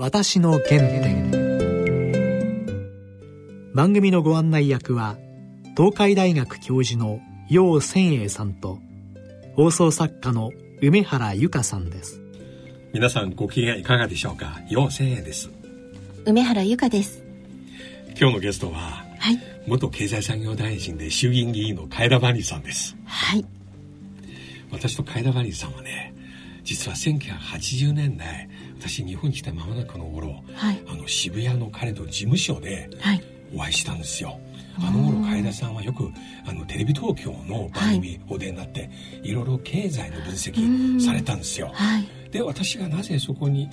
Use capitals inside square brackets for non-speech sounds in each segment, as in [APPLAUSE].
私の原点。番組のご案内役は東海大学教授の楊千栄さんと放送作家の梅原由香さんです。皆さんご機嫌いかがでしょうか？楊千栄です。梅原由香です。今日のゲストは、はい、元経済産業大臣で衆議院議員の海田万里さんです。はい。私と海田万里さんはね実は1980年代私日本に来た間もなくの頃、はい、あの渋谷の彼の事務所でお会いしたんですよ、はいあの頃海田さんはよくあのテレビ東京の番組お出になって、はい、いろいろ経済の分析されたんですよ。はい、で私がなぜそこに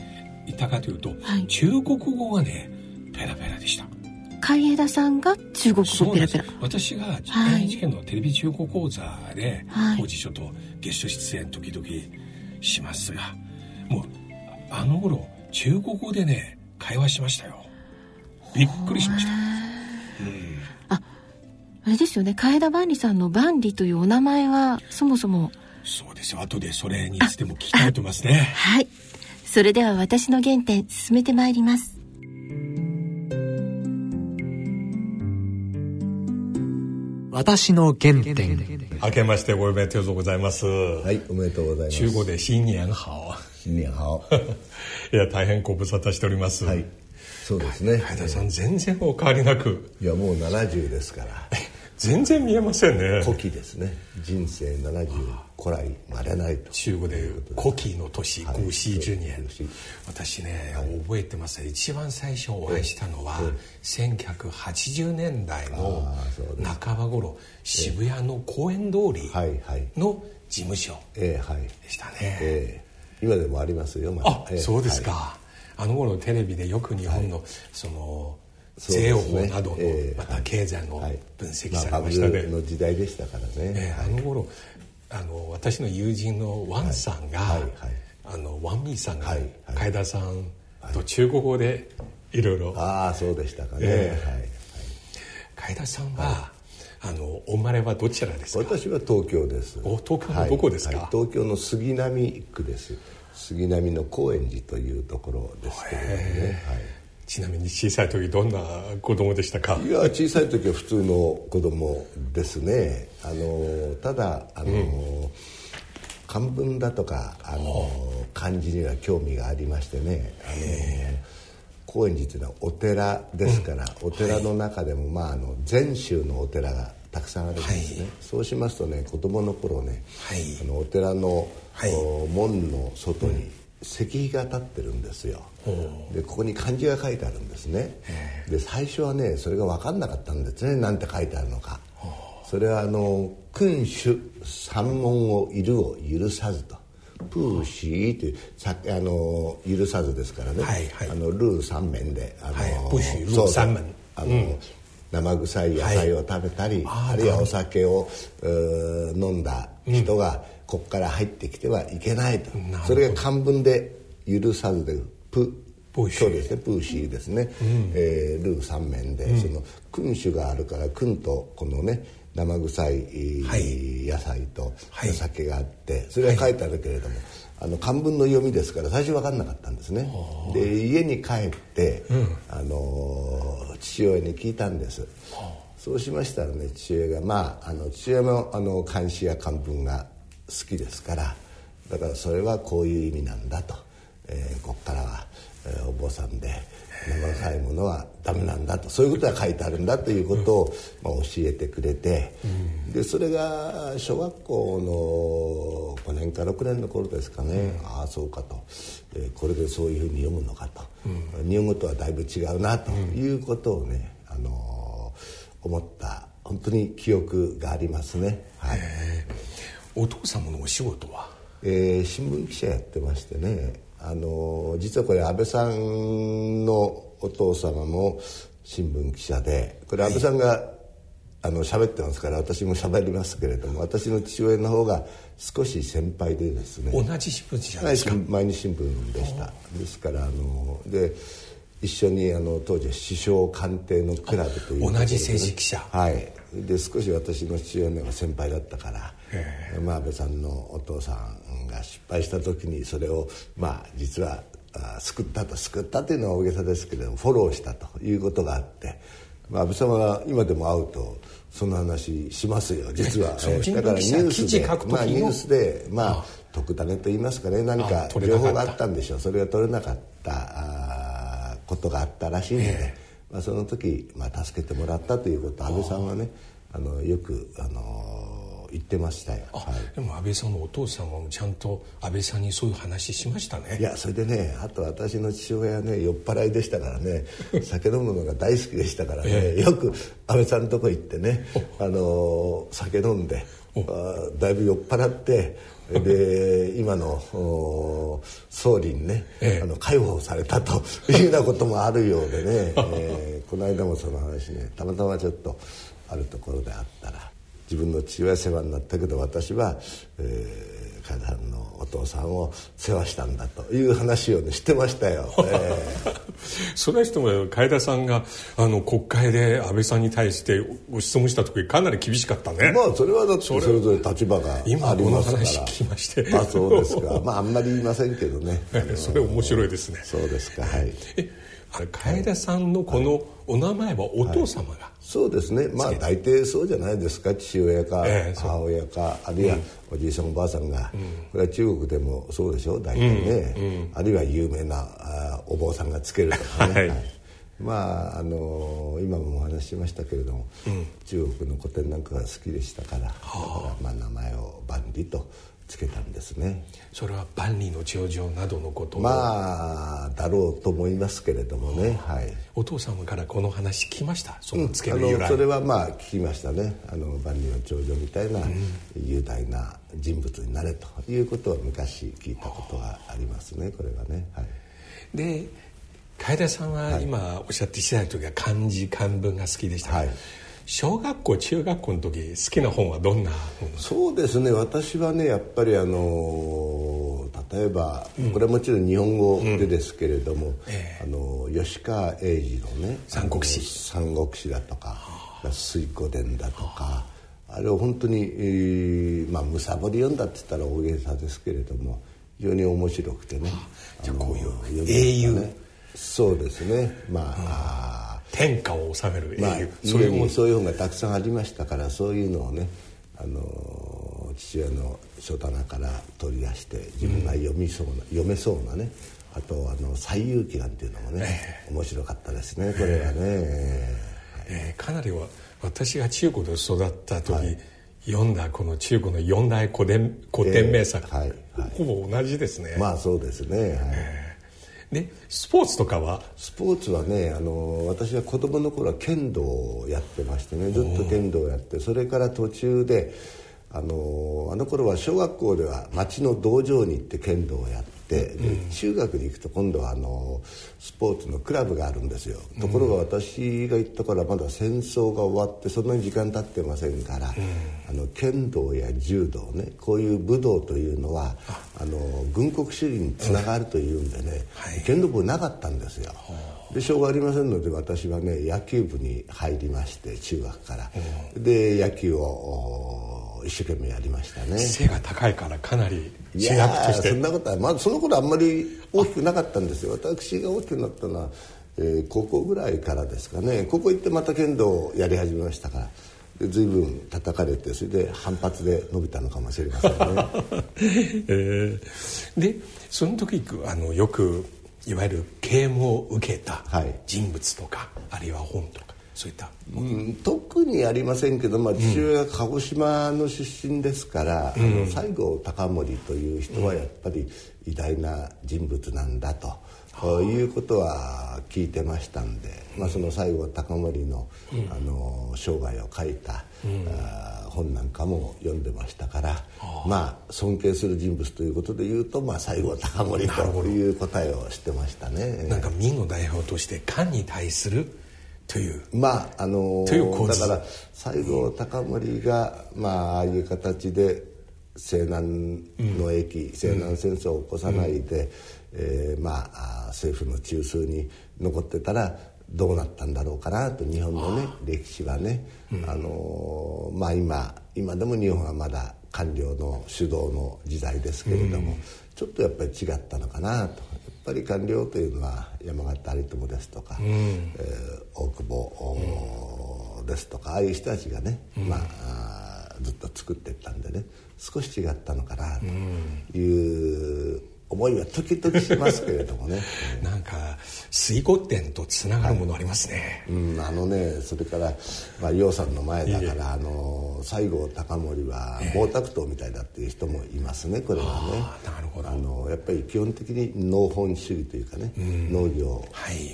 いたかというと、はい、中国語がねペラペラでした。海江田さんが中国語ペラペラ。私が NHK のテレビ中国講座で、当時ちょっとゲスト出演時々しますがもうあの頃中国語でね会話しましたよ。びっくりしました、うん、ああれですよね。海田万里さんの万里というお名前はそもそも。そうですよ。後でそれについても聞きたいと思いますね。はい。それでは私の原点進めてまいります。私の原点。明けましておめでとうございます。はいおめでとうございます。中国で新年好新年好いや大変ご無沙汰しております。はい。そうですね。海田さん全然お変わりなく。いやもう70ですから。[LAUGHS] 全然見えませんね。古希ですね。人生70古来まれないと。中国で古希の年古希十年私ね、はい、覚えてます一番最初お会いしたのは、1980年代の半ば頃渋谷の公園通りの事務所でしたね、えー、今でもありますよ、まあ、あそうですか、はい、あの頃テレビでよく日本の、その税法などのまた経済の分析されましたね、の時代でしたからね、えー、あの頃あの私の友人のワンさんが、はい。はい、あのワンミーさんが、はい。海田さんと中国語でいろいろああそうでしたかね、えー、はい。海田さんは、あのお生まれはどちらですか？私は東京です。お東京のどこですか、東京の杉並区です杉並の高円寺というところですけれどもね、はい。ちなみに小さい時どんな子供でしたか？いや小さい時は普通の子供ですね。あのただあの、うん、漢文だとかあの漢字には興味がありましてね。あの高円寺というのはお寺ですから、うん、お寺の中でも、まあ、あの禅宗のお寺がたくさんあるんですね、はい、そうしますとね子供の頃ね、はい、あのお寺の、はい、門の外に、石碑が立ってるんですよ。でここに漢字が書いてあるんですね。で最初はねそれが分かんなかったんですね。なんて書いてあるのか。それはあの「君主三門をいるを許さず」と。プーシーというさあの許さずですからね、はいはい、あのルー三面であの、はい、プーシールー三面。あの、うん、生臭い野菜を食べたり、はい、あるいはお酒を飲んだ人が、ここから入ってきてはいけないと。それが漢文で許さずでプそうですね。プーシーですね、うん、えー、ルー三面で、うん、その君主があるから君とこのね生臭い、はい、野菜とお酒があって、はい、それは書いてあるけれども、はい、あの漢文の読みですから最初分かんなかったんですね。で家に帰って、うん、あの父親に聞いたんです。そうしましたらね父親がまああの父親もあの漢詩や漢文が好きですからだからそれはこういう意味なんだと、えー、ここからは、えー、お坊さんで生臭いものはダメなんだとそういうことが書いてあるんだということを、まあ、教えてくれて、うん、でそれが小学校の5年か6年の頃ですかね、うん、ああそうかと、えー、これでそういうふうに読むのかと、うん、日本語とはだいぶ違うなということをね、あのー、思った本当に記憶がありますね。はい。お父様のお仕事は、えー、新聞記者やってましてねあの実はこれ安倍さんのお父様も新聞記者でこれ安倍さんが、はい、あの喋ってますから私も喋りますけれども私の父親の方が少し先輩でですね。同じ新聞記者ですか、はい、毎日新聞でした。ですからあので一緒にあの当時首相官邸のクラブという、ね、同じ政治記者。はいで少し私の父親の方が先輩だったからまあ、安倍さんのお父さんが失敗した時にそれをまあ実は救ったと救ったというのは大げさですけれどもフォローしたということがあって、まあ、安倍様が今でも会うとその話しますよ実は、えー、だからニュースでまあニュースでまあ特ダネと言いますかね何か情報があったんでしょう。それが取れなかったことがあったらしいので、えー、まあ、その時、まあ、助けてもらったということ。安倍さんはねあのよくあの言ってましたよ、はい、でも安倍さんのお父さんはちゃんと安倍さんにそういう話しましたね。いやそれでねあと私の父親はね酔っ払いでしたからね。[LAUGHS] 酒飲むのが大好きでしたからね、えよく安倍さんのとこ行ってねあの酒飲んでだいぶ酔っ払ってで今の総理にね、ええ、あの解放されたというようなこともあるようでね、[LAUGHS] えー、この間もその話ねたまたまちょっとあるところであったら自分の父親世話になったけど私は、えー、楓さんのお父さんを世話したんだという話をねしてましたよ、えー、[LAUGHS] それはしても楓さんがあの国会で安倍さんに対してご質問した時かなり厳しかったね。まあそれはだってそれぞれ立場がありますから。今聞きまして。あそうですか。まああんまり言いませんけどね。それ面白いですね。そうですかはい。え楓さんのこのお名前はお父様が、はいそうですね。まあ大抵そうじゃないですか。父親か母親か、あるいはおじいさんおばあさんが、これは中国でもそうでしょ大体ね、あるいは有名なあお坊さんがつけるとかね、はいまああの今もお話ししましたけれども、中国の古典なんかが好きでしたから。だからまあ名前を万里とつけたんですね。それは万里の長城などのことまあだろうと思いますけれどもね、はい、お父様からこの話聞きました？そのつける由来、うん、それはまあ聞きましたね。あの万里の長城みたいな雄大な人物になれということは昔聞いたことがありますねこれはね、はい、で楓さんは今おっしゃってした時は漢字漢文が好きでした、はい小学校中学校の時好きな本はどんなそうですね。私はねやっぱりあの例えば、うん、これはもちろん日本語でですけれども、うん。えー、あの吉川英治のね「三国志」三国志だとか「水湖伝」だとかあ。れを本当に、えー、まあむさぼり読んだって言ったら大げさですけれども非常に面白くてね。じゃあこういう英雄。そうですね。まあ、天下を治める英雄、まあ、そういうそういう本がたくさんありましたからそういうのをねあの父親の書棚から取り出して自分が読みそうな、うん、読めそうなねあとあの「西遊記」なんていうのもね、えー、面白かったですねこれはね、えー、えー、かなりは私が中国で育った時、はい、読んだこの中国の四大古典古典名作、はい。はい、ほぼ同じですね。まあそうですね、はい。えーでスポーツとかは？スポーツはねあの私は子供の頃は剣道をやってましてねずっと剣道をやってそれから途中であのあの頃は小学校では町の道場に行って剣道をやって、うん、中学に行くと今度はあのスポーツのクラブがあるんですよ、ところが私が行ったからまだ戦争が終わってそんなに時間経ってませんから、うん、あの剣道や柔道ねこういう武道というのはあ。の軍国主義につながるというんでね、はい、剣道部なかったんですよ。でしょうがありませんので私はね野球部に入りまして中学から。で野球を一生懸命やりましたね。背が高いからかなり主役として。そんなことはまずその頃あんまり大きくなかったんですよ。私が大きくなったのは、えー、高校ぐらいからですかね。ここ行ってまた剣道をやり始めましたからで随分叩かれてそれで反発で伸びたのかもしれませんね、[LAUGHS] えー、でその時あのよくいわゆる啓蒙を受けた人物とか、はい、あるいは本とかそういった、うん、特にありませんけど、まあ、父親が鹿児島の出身ですから、うん、あの西郷隆盛という人はやっぱり偉大な人物なんだと、うん、いうことは聞いてましたんで、まあ、その西郷隆盛の,、あの生涯を書いた、あ本なんかも読んでましたから、まあ尊敬する人物ということで言うと、まあ、西郷隆盛という答えをしてましたね。なんか明の代表として漢に対するという。まああのだから西郷隆盛が、まあああいう形で西南の駅、うん、西南戦争を起こさないで、うん、えー、まあ政府の中枢に残ってたらどうなったんだろうかなと日本のね歴史はね、うん、あのまあ今今でも日本はまだ官僚の主導の時代ですけれども、うん、ちょっとやっぱり違ったのかなとぱり官僚というのは山形有朋ですとか、うん、えー、大久保、ですとかああいう人たちがね、まあずっと作っていったんでね少し違ったのかなという思いは時々しますけれどもね。[LAUGHS] なんか水湖店とつながるものありますね、はい、うんあのねそれからまあ楊さんの前だからあの西郷隆盛は毛沢東みたいだっていう人もいますねこれはね。なるほど。あのやっぱり基本的に農本主義というかね、うん、農業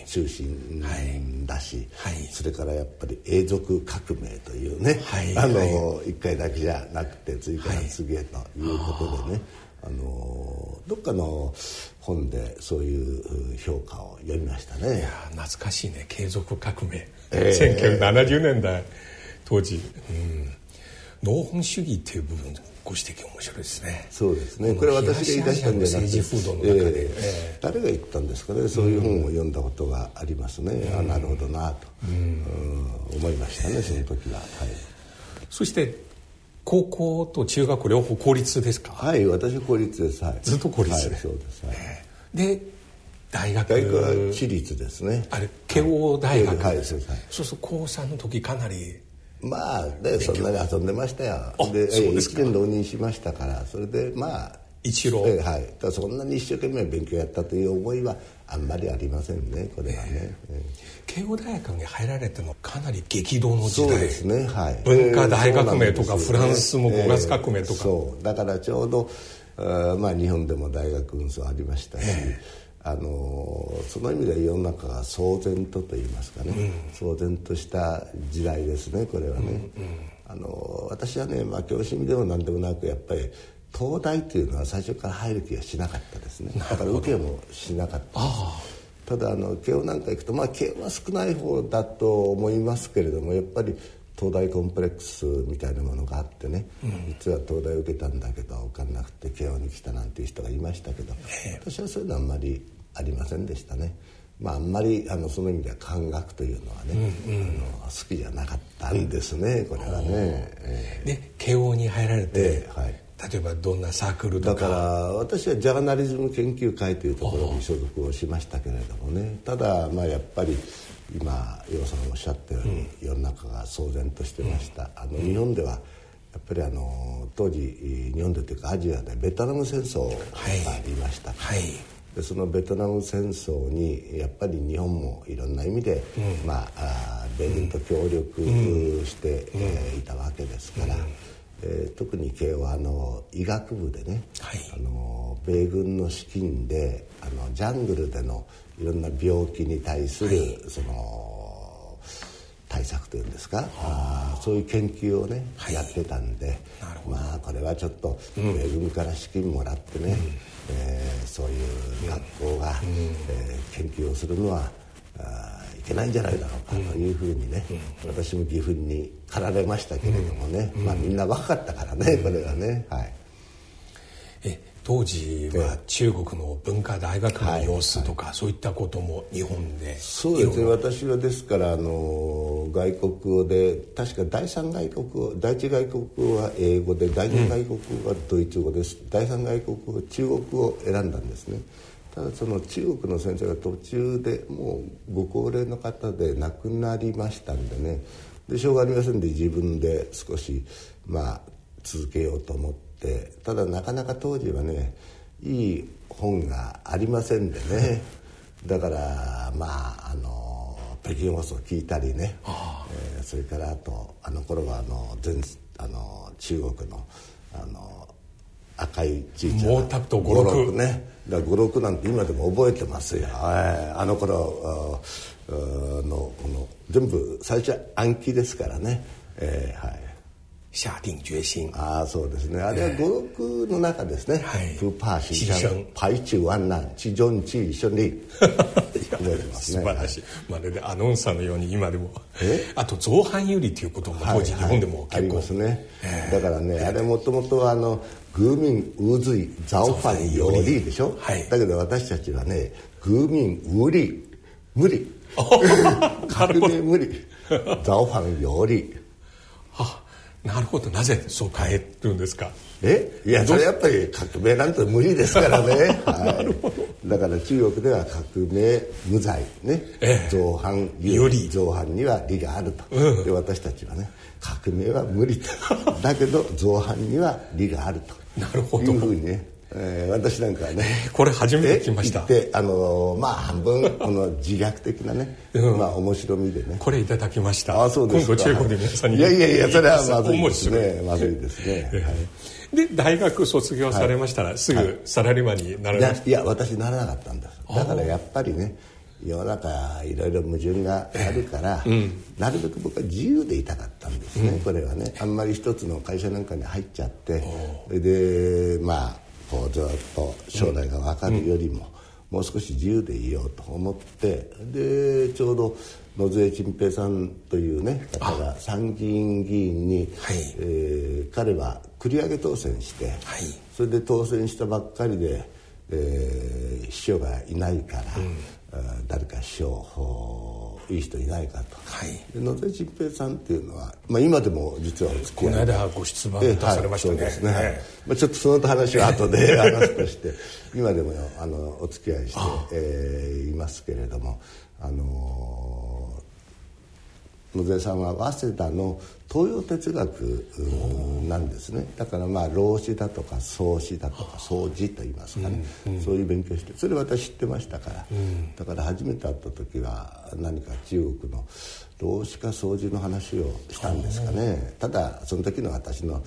中心だし、はい。はい、それからやっぱり永続革命というね、あの一回だけじゃなくて次から次へということでね、あのどっかの本でそういう評価を読みましたね。いや懐かしいね。継続革命、えー、1970年代。当時、うん、農本主義っていう部分ご指摘面白いですね。そうですね。これは私が言い出したんじゃなくて政治風土の中で、えー、誰が言ったんですかね。そういう本を読んだことがありますね、うん、あなるほどなと、うん、思いましたねその時は、はい、そして高校と中学両方公立ですか？はい私は公立です、はい、ずっと公立？で、はい、そうです、はい、で大学？大学は私立ですね。あれ慶応大学、はい、はい、そうそう高3の時かなりまあでそんなに遊んでましたよ。でで1年浪人しましたからそれでまあ一浪はい。だそんなに一生懸命勉強やったという思いはあんまりありませんねこれはね、えー、慶応大学に入られてもかなり激動の時代。そうですねはい。文化大革命とか、フランスも5月革命とか、そう。だからちょうどあまあ日本でも大学運送ありましたし、あのその意味では世の中が騒然とと言いますかね、うん、騒然とした時代ですねこれはね、うんうん、あの私はね、まあ、教師味でも何でもなくやっぱり東大というのは最初から入る気がしなかったですね。だから受けもしなかったですただあの慶応なんか行くとまあ慶応は少ない方だと思いますけれどもやっぱり東大コンプレックスみたいなものがあってね、うん、実は東大受けたんだけど受かんなくて慶応に来たなんていう人がいましたけど、私はそういうのはあんまりありませんでしたね。まあ、あんまりあのその意味では漢学というのはね、うんうん、あの好きじゃなかったんですねこれはね。えー、で慶応に入られて、えーはい、例えばどんなサークルとか。だから私はジャーナリズム研究会というところに所属をしましたけれどもね。ただまあやっぱり今楊さんおっしゃったように、うん、世の中が騒然としてました、うん、あの日本ではやっぱりあの当時日本でというかアジアでベトナム戦争がありました、はい。はい。でそのベトナム戦争にやっぱり日本もいろんな意味で、うん、まあ米軍と協力して、うん、えー、いたわけですから、うんえー、特に慶応はあの医学部でね、はい、あの米軍の資金であのジャングルでのいろんな病気に対する、はい、その対策というんですかあそういう研究をね、はい、やってたんでまあこれはちょっと米軍から資金もらってね、うん、えー、そういう学校が、うん、えー、研究をするのはあいけないんじゃないだろうかというふうにね、私も岐阜に駆られましたけれどもね、まあみんな若かったからね、これはね。はい、え当時は中国の文化大学の様子とか、はい、そういったことも日本でそうですね。私はですからあの外国語で確か第三外国語第一外国語は英語で第二外国語はドイツ語です、うん、第三外国語は中国語を選んだんですね。ただその中国の先生が途中でもうご高齢の方で亡くなりましたんでね。でしょうがありませんで自分で少しまあ続けようと思ってただなかなか当時はねいい本がありませんでね。[LAUGHS] だからまああの北京放送聞いたりね、えー、それからあとあの頃はあの全あの中国のあの赤いちいちゃな五六。ね。だ五六なんて今でも覚えてますよ、えー、あの頃のこの全部最初は暗記ですからね、えー、はい。下定決心ああそうですね。あれは五六の中ですね、はい、不怕牺牲排除万難地上地順利素晴らしい、まるでアナウンサーのように今でも。あと造反有利ということも当時日本でも結構、はいはい、ありますね、だからねあれもともとあの愚民無罪造反有利でしょ、はい、だけど私たちはね愚民無理無理革命無理造反有利あなるほど。なぜそう変えるんですか？え？いやそれやっぱり革命なんて無理ですからね、[LAUGHS] はい、だから中国では革命無罪ね、ええ、造反有利造反には利があると、うん、で私たちはね革命は無理と。[LAUGHS] だけど造反には利があると。なるほど。いうふうにねえー、私なんかはねこれ初めて聞きました。であのまあ半分 [LAUGHS] この自虐的なね、うん、まあ面白みでね。これいただきました。あそうです今度中国で皆さんに。いやいやいやそれはまずいですね。[LAUGHS] まずいですね、はい。で大学卒業されましたら、はい、すぐサラリーマンになられました、いや私ならなかったんですだからやっぱりね世の中いろいろ矛盾があるから、うん、なるべく僕は自由でいたかったんですね、うん、これはね。あんまり一つの会社なんかに入っちゃってそれでまあこうずっと将来が分かるよりも、もう少し自由でいようと思ってでちょうど野添陳平さんというね方が参議院議員に、はい、えー、彼は繰り上げ当選して、はい、それで当選したばっかりで、えー、秘書がいないから、うん、誰か秘書いい人いないかと、はい、野添陳平さんっていうのは、まあ、今でも実はこの間ご出馬出されましたね,、はい、ね、はい、まあ、ちょっとその話は後で [LAUGHS] 話すとして今でもあのお付き合いして、えー、いますけれどもあの野添さんは早稲田の東洋哲学なんですね。だからまあ老子だとか創子だとか創子と言いますかね、うんうん、そういう勉強してそれ私知ってましたから、うん、だから初めて会った時は何か中国の老子か創子の話をしたんですかね。ただその時の私の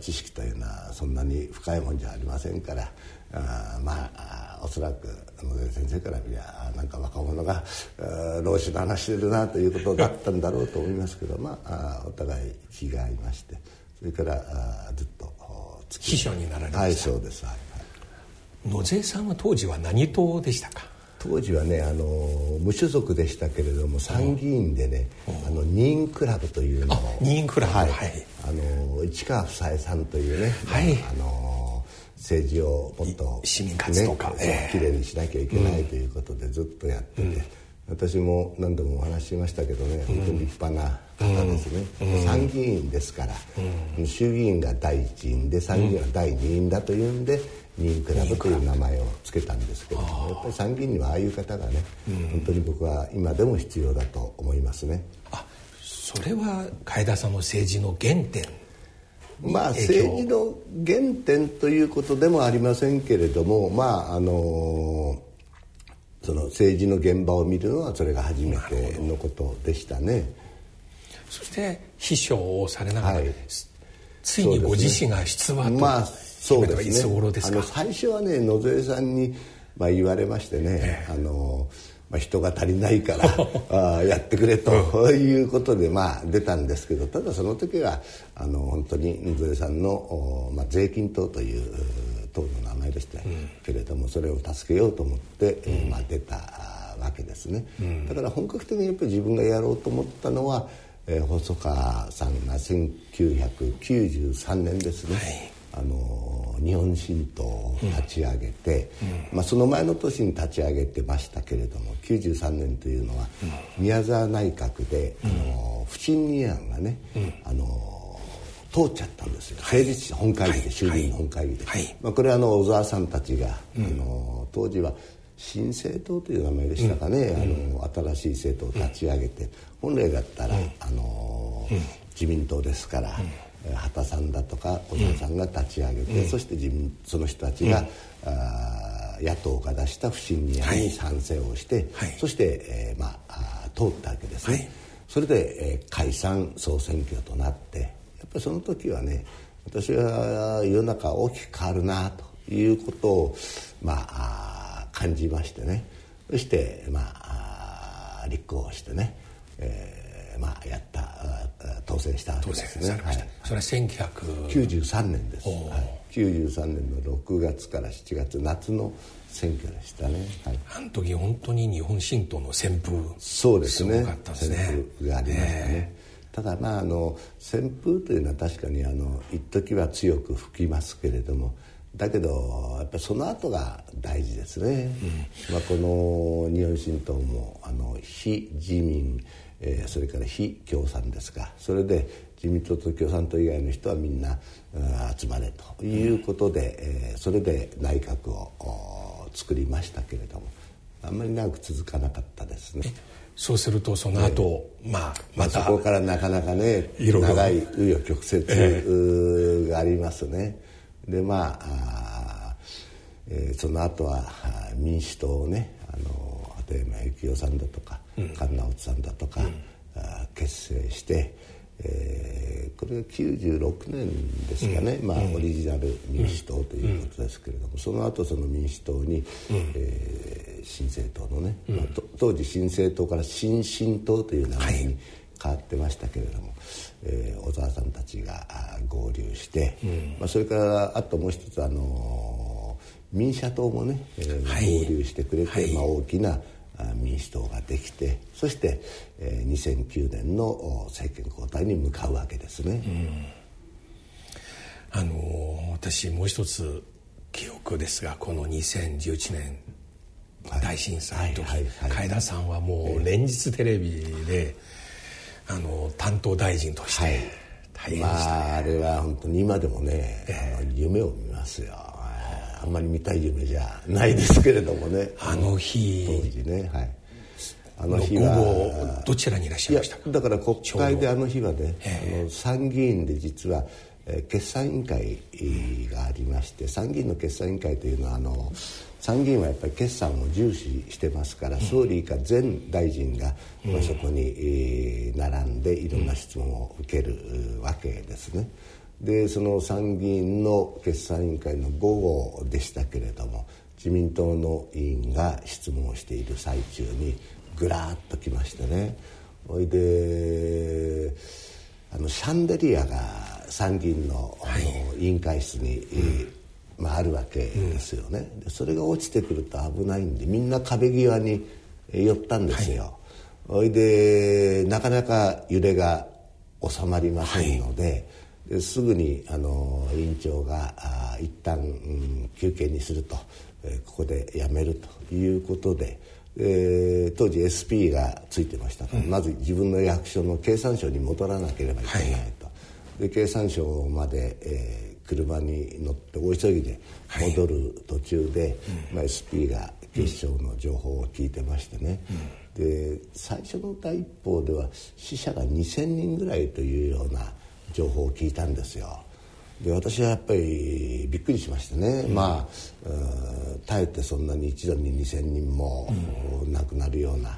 知識というのはそんなに深いもんじゃありませんから。あまあおそらく野添先生から見りゃなんか若者が老子の話してるなということだったんだろうと思いますけどまあお互い気が合いましてそれからずっと秘書になられました。はいそうです、はいはい、野添さんは当時は何党でしたか？当時はねあの無所属でしたけれども参議院でね、あの任クラブというのを任クラブ。はい、あの市川房枝さんというね、はい、あの政治をもっと、市民活動家、ね、きれいにしなきゃいけないということでずっとやってて、うん、私も何度もお話ししましたけどね、本当に立派な方ですね、うん、参議院ですから、うん、衆議院が第一院で参議院は第二院だというんで、任クラブという名前を付けたんですけどもやっぱり参議院にはああいう方がね、本当に僕は今でも必要だと思いますね。あそれは海田さんの政治の原点まあ政治の原点ということでもありませんけれどもまああのその政治の現場を見るのはそれが初めてのことでしたね。そして秘書をされながら、はい、ついにご自身が出馬と、まあそうですね。あの最初はね野添さんに、まあ、言われましてね、ええ、あのまあ、人が足りないから [LAUGHS] あやってくれということで、まあ、出たんですけどただその時はあの本当に野添さんの、まあ、税金党という党の名前でしたけれども、うん、それを助けようと思って、うん、まあ、出たわけですね、うん、だから本格的にやっぱり自分がやろうと思ったのは、えー、細川さんが1993年ですね、はい。あの日本新党を立ち上げて、うん、まあ、その前の年に立ち上げてましたけれども93年というのは、宮沢内閣で、あの不信任案がね、あの通っちゃったんですよ、成立本会議で、衆議院本会議で、はい、まあ、これはあの小沢さんたちが、あの当時は新政党という名前でしたかね、うん、あの新しい政党を立ち上げて、本来だったら、あの自民党ですから。畑さんだとか小沢さんが立ち上げて、うん、そして自民その人たちが、うん、あ野党が出した不信任案に賛成をして、はい、そして、えー、まあ通ったわけですね、はい、それで、えー、解散総選挙となってやっぱりその時はね私は世の中大きく変わるなということをまあ感じましてね。そしてまあ立候補してね、えー、まあやった当選したわけですね、はい、それは1993年です、はい、93年の6月から7月夏の選挙でしたね、はい、あの時本当に日本新党の旋風そうですね。すごかったですね。旋風がありましたね、ただまああの旋風というのは確かにあの一時は強く吹きますけれどもだけどやっぱりその後が大事ですね、うん、まあ、この日本新党もあの非自民えー、それから非共産ですがそれで自民党と共産党以外の人はみんな集まれということで、えー、それで内閣を作りましたけれどもあんまり長く続かなかったですね。そうするとその後、えー、まあまた、そこからなかなかね長い紆余曲折がありますね。えー、でまあえー、その後は民主党をねあの鳩山幸夫さんだとか、うん、菅直人さんだとか、うん、結成して、えー、これが96年ですかね、うん、まあ、オリジナル民主党ということですけれども、その後その民主党に、えー、新政党のね、まあ、当時新政党から新進党という名前に変わってましたけれども、はい、えー、小沢さんたちが合流して、まあ、それからあともう一つあの民社党もね、えー、はい、合流してくれて、はい、まあ、大きな民主党ができてそして、えー、2009年の政権交代に向かうわけですね。あのー、私もう一つ記憶ですがこの2011年大震災の時、はいはい、海田さんはもう連日テレビで、えー、あの担当大臣として大変でした、ね、まあ、あれは本当に今でもね、えー、あの夢を見ますよ。あんまり見たい夢じゃないですけれどもね。あの日。当時ねはい。あの日はどちらにいらっしゃいましたか？だから国会であの日はねあの参議院で実は決算委員会がありまして参議院の決算委員会というのはあの参議院はやっぱり決算を重視してますから、総理か前大臣が、まあ、そこに並んでいろんな質問を受けるわけですね。でその参議院の決算委員会の午後でしたけれども自民党の委員が質問をしている最中にぐらっと来ましてね。ほいであのシャンデリアが参議院のあの、委員会室に、うん、まあ、あるわけですよね、でそれが落ちてくると危ないんでみんな壁際に寄ったんですよ、ほ、はい、いでなかなか揺れが収まりませんので、はいすぐにあの委員長があ一旦、うん、休憩にすると、えー、ここでやめるということで、えー、当時 SP がついてましたから、うん、まず自分の役所の経産省に戻らなければいけないと、はい、で経産省まで、えー、車に乗って大急ぎで戻る途中で、はいまあ、SP が警視庁の情報を聞いてましてね、うん、で最初の第一報では死者が2,000人ぐらいというような情報を聞いたんですよ。で私はやっぱりびっくりしましたね、うん、まあ耐えてそんなに一度に2,000人も亡くなるような、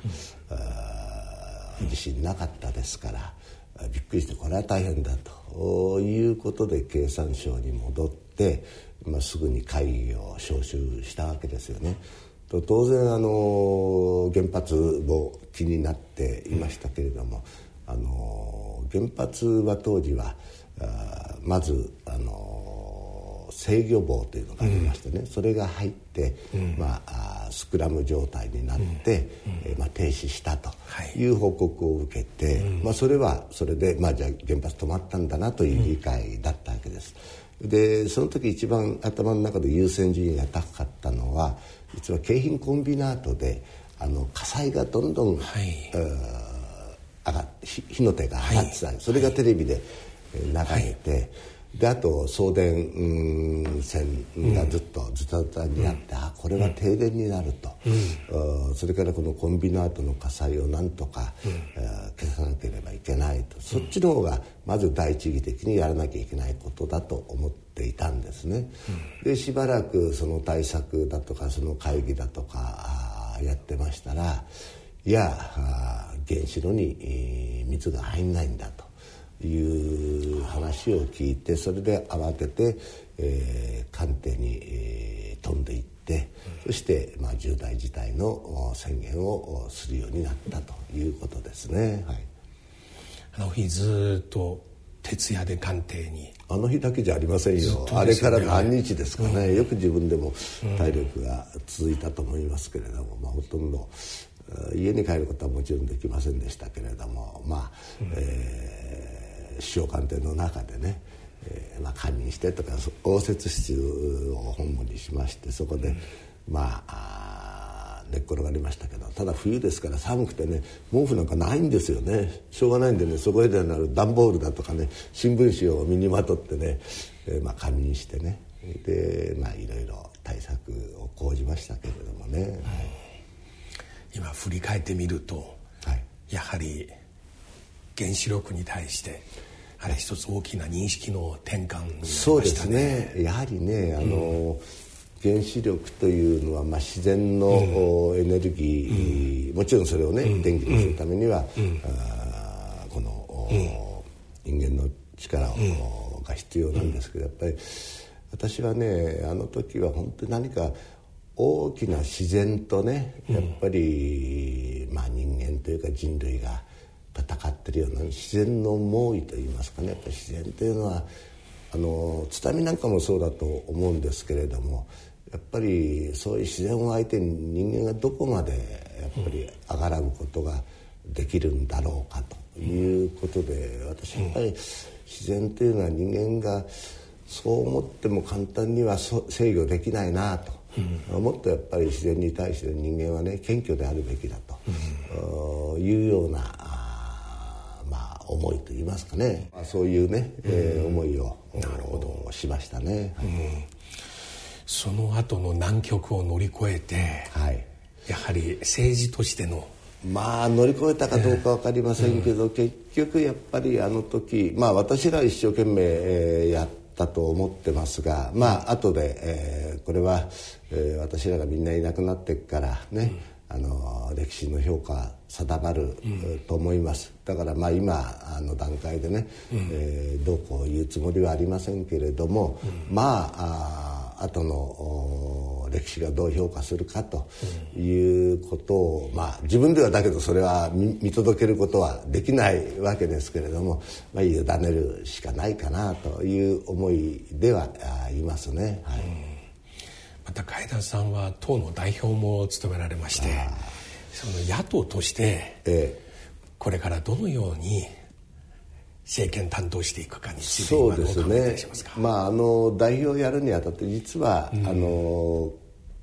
うん、地震なかったですからびっくりしてこれは大変だということで経産省に戻って、まあ、すぐに会議を招集したわけですよね。と当然あの原発も気になっていましたけれども、あの原発は当時はまずあの制御棒というのがありましてね、うん、それが入って、うん、まあ、スクラム状態になって、うん、えまあ、停止したとい。う報告を受けて、はい、まあ、それはそれで、まあ、じゃあ原発止まったんだなという理解だったわけです。でその時一番頭の中で優先順位が高かったのは実は京浜コンビナートであの火災がどんどん、はい、上が火の手が上がってた、はい、それがテレビで流れて、はい、であと送電線がずっとズタズタにあって、うん、あこれは停電になると、うん、それからこのコンビナートの火災をなんとか、うん、消さなければいけないと、そっちの方がまず第一義的にやらなきゃいけないことだと思っていたんですね。でしばらくその対策だとかその会議だとかやってましたらいや原子炉に水が入んないんだという話を聞いてそれで慌てて、えー、官邸に、えー、飛んでいって、そして、まあ、重大事態の宣言をするようになったということですね。はい、あの日ずっと徹夜で官邸に。あの日だけじゃありませんよ、ね、あれから何日ですかね、うん、よく自分でも体力が続いたと思いますけれども、まあ、ほとんど家に帰ることはもちろんできませんでしたけれどもまあ、うん、えー、首相官邸の中でね、えーまあ、堪忍してとか応接室を本部にしましてそこで、うん、まあ寝っ転がりましたけどただ冬ですから寒くてね毛布なんかないんですよね。しょうがないんでねそこへでなる段ボールだとかね新聞紙を身にまとってね、えー、まあ仮眠してね。でまあいろいろ対策を講じましたけれどもね、はい、今振り返ってみると、はい、やはり原子力に対してあれ一つ大きな認識の転換になりましたね。そうですね。やはりねあの、うん原子力というのは、まあ、自然の、エネルギー、もちろんそれをね、電気にするためには、あこの、人間の力を、が必要なんですけどやっぱり私はねあの時は本当に何か大きな自然とねやっぱり、まあ、人間というか人類が戦ってるような自然の猛威といいますかねやっぱ自然というのはあの津波なんかもそうだと思うんですけれどもやっぱりそういう自然を相手に人間がどこまでやっぱりあがらうことができるんだろうかということで私やっぱり自然というのは人間がそう思っても簡単には制御できないなと、もっとやっぱり自然に対して人間はね謙虚であるべきだと。いうようなまあ思いといいますかね、そういうね、えー、思いをなるほど。しましたね。うんその後の難局を乗り越えて、はい、やはり政治としてのまあ乗り越えたかどうか分かりませんけど、えーうん、結局やっぱりあの時まあ私ら一生懸命、えー、やったと思ってますがまあ後で、えー、これは、えー、私らがみんないなくなってからね、うん、あの歴史の評価定まる、うん、と思います。だからまあ今あの段階でね、うん、えー、どうこう言うつもりはありませんけれども、まああ後の歴史がどう評価するかということを、まあ自分ではだけどそれは見届けることはできないわけですけれども、まあ、委ねるしかないかなという思いではいますね。はい、また海田さんは党の代表も務められましてその野党として、これからどのように政権担当していくかについてそうですね。まああの代表やるにあたって実は、うん、あの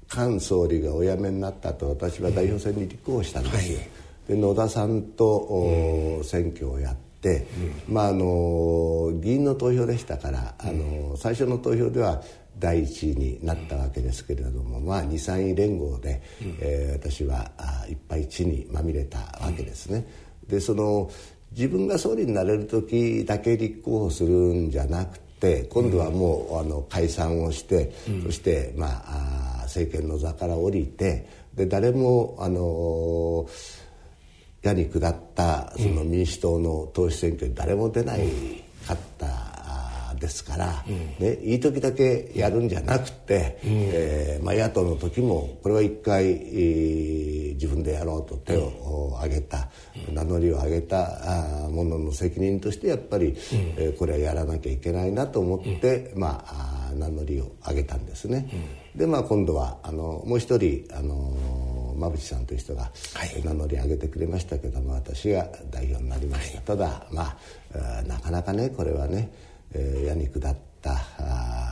菅総理がお辞めになった後私は代表選に立候補したんですよ、はい、で野田さんと、うん、選挙をやって、うん、まああの議員の投票でしたから、あの最初の投票では第一位になったわけですけれども、まあ、2、3位連合で、うん、えー、私はあいっぱい地にまみれたわけですね。でその自分が総理になれる時だけ立候補するんじゃなくて今度はもう、うん、あの解散をして、うん、そして、まあ、あ政権の座から降りてで誰もあの矢に下ったその民主党の党首選挙に誰も出ないかったですから、うん、ね、いい時だけやるんじゃなくて、うん、えー、まあ、野党の時もこれは一回、えー、自分でやろうと手を挙げた、うん、名乗りを上げたあものの責任としてやっぱり、うん、えー、これはやらなきゃいけないなと思って、まあ、名乗りを上げたんですね。でまあ今度はあのもう一人あの馬淵さんという人が名乗り上げてくれましたけども、私が代表になりました、ただまあなかなかねこれはねえー、矢に下った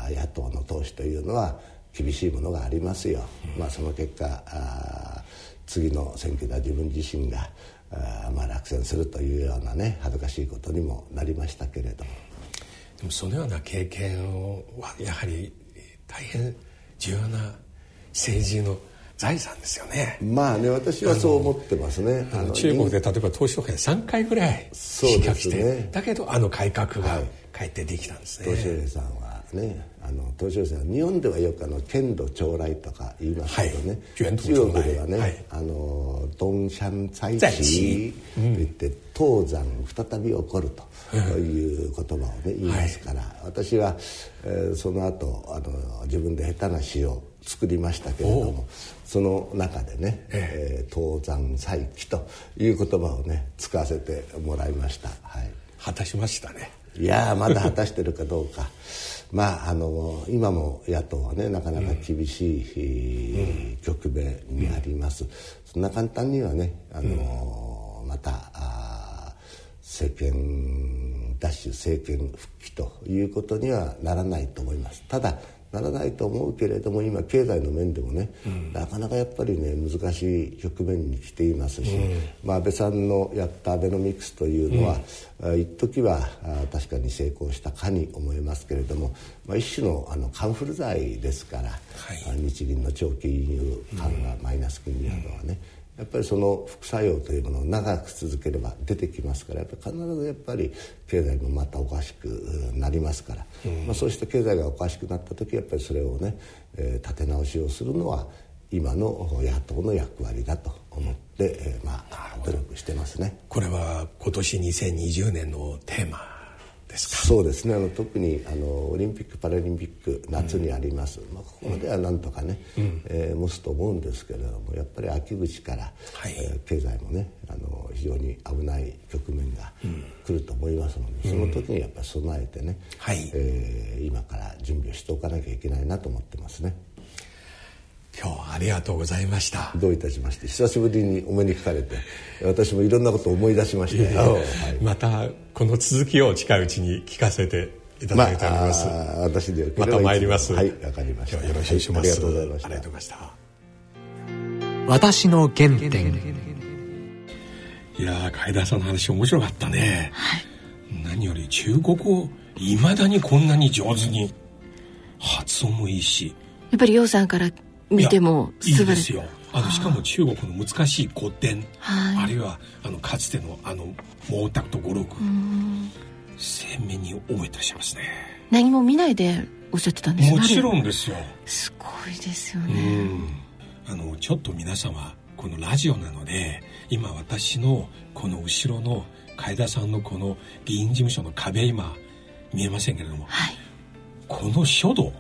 野党の党首というのは厳しいものがありますよ、うん、まあ、その結果次の選挙では自分自身があ、まあ、落選するというようなね恥ずかしいことにもなりましたけれども。でもそのような経験はやはり大変重要な政治の財産ですよね。まあね私はそう思ってますね。中国で例えば投資とか3回ぐらいそうですね。だけどあの改革が、はい帰ってできたんですね。東照さんはねあの東照さん日本ではよくあの剣道将来とか言いますけどね、はい、中国ではね、はい、あの東山再起と言って、東山再び起こるという言葉をね言いますから、はい、私は、えー、その後あの自分で下手な詩を作りましたけれどもその中でね、え。えー、東山再起という言葉をね使わせてもらいました、はい、果たしましたねいやまだ果たしてるかどうか。[LAUGHS] まああの今も野党はねなかなか厳しい、局面にあります、そんな簡単にはねあの、また政権奪取政権復帰ということにはならないと思います。ただならないと思うけれども今経済の面でもね、うん、なかなかやっぱりね難しい局面に来ていますし、うん、まあ、安倍さんのやったアベノミクスというのは、うん、一時は確かに成功したかに思えますけれども、まあ、一種のあのカンフル剤ですから、はい、日銀の長期輸入緩和、マイナス金利などはね、やっぱりその副作用というものを長く続ければ出てきますからやっぱり必ずやっぱり経済もまたおかしくなりますから、うん、まあ、そうして経済がおかしくなった時やっぱりそれをね、えー、立て直しをするのは今の野党の役割だと思って、えー、まあ努力してますね。これは今年2020年のテーマそうですね。あの特にあのオリンピック・パラリンピック夏にあります、うん、まあ、ここまではなんとかね、うん、えー、持つと思うんですけれどもやっぱり秋口から、はい、えー、経済もねあの非常に危ない局面が来ると思いますので、うん、その時にやっぱり備えてね、はい、えー、今から準備をしておかなきゃいけないなと思ってますね。今日はありがとうございました。どういたしまして。久しぶりにお目にかかれて。私もいろんなことを思い出しまして、はい、またこの続きを近いうちに聞かせていただきたいと思います、まあ、私でまた参ります。はいわかりました。よろしくお願いします、はい、ありがとうございました。ありがとうございました私の原点。いや海田さんの話面白かったね、はい、何より中国語いまだにこんなに上手に発音もいいし。やっぱり楊さんから見てもいいですよ。あのしかも中国の難しい古典、はい、あるいはあのかつてのあの毛沢と語録鮮明に覚えてらっしゃいますね。何も見ないでおっしゃってたんですもちろんですよ。すごいですよね。あのちょっと皆様このラジオなので今私のこの後ろの海田さんのこの議員事務所の壁今見えませんけれども、はい、この書道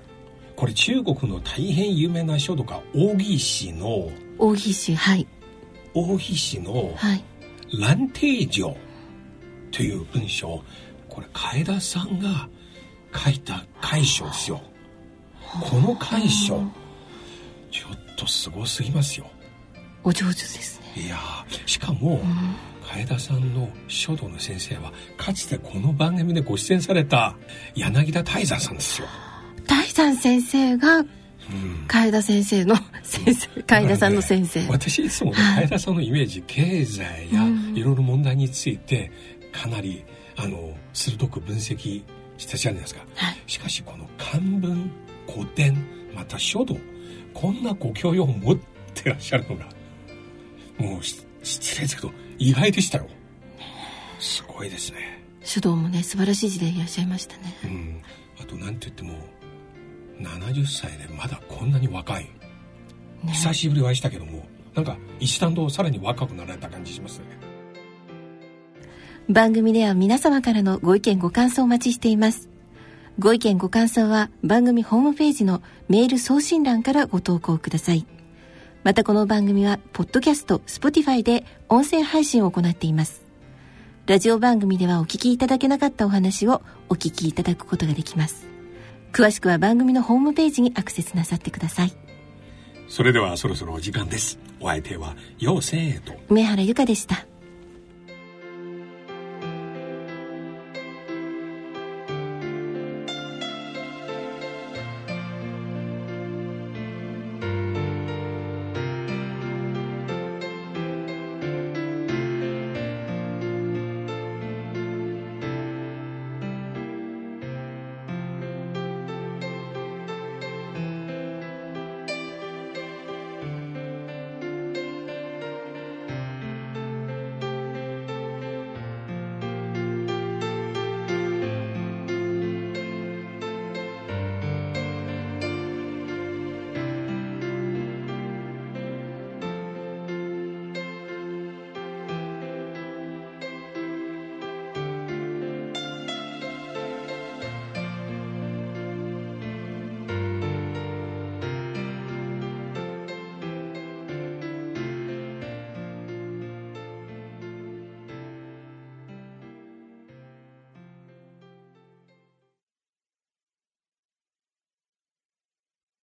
これ中国の大変有名な書道家王義氏の王義氏はい。王義氏の「蘭亭序」という文章これ海田さんが書いた楷書ですよ。この楷書ちょっとすごすぎますよ。お上手ですね。いやしかも、うん、海田さんの書道の先生はかつてこの番組でご出演された柳田大山さんですよ大山先生が海田先生の先生海田さんの先生、ね、私いつも、ね、海田さんのイメージ経済やいろいろ問題についてかなりあの鋭く分析してじゃないですか、はい、しかしこの漢文古典また書道こんなご教養を持ってらっしゃるのがもう失礼ですけど意外でしたよ。すごいですね。書道もね素晴らしい時代いらっしゃいましたね、うん、あとなんて言っても70歳でまだこんなに若い、ね、久しぶりお会いしたけどもなんか一段とさらに若くなられた感じしますね。番組では皆様からのご意見ご感想をお待ちしています。ご意見ご感想は番組ホームページのメール送信欄からご投稿ください。またこの番組はポッドキャスト Spotify で音声配信を行っています。ラジオ番組ではお聞きいただけなかったお話をお聞きいただくことができます詳しくは番組のホームページにアクセスなさってください。それではそろそろお時間です。お相手は陽千恵と。梅原由香でした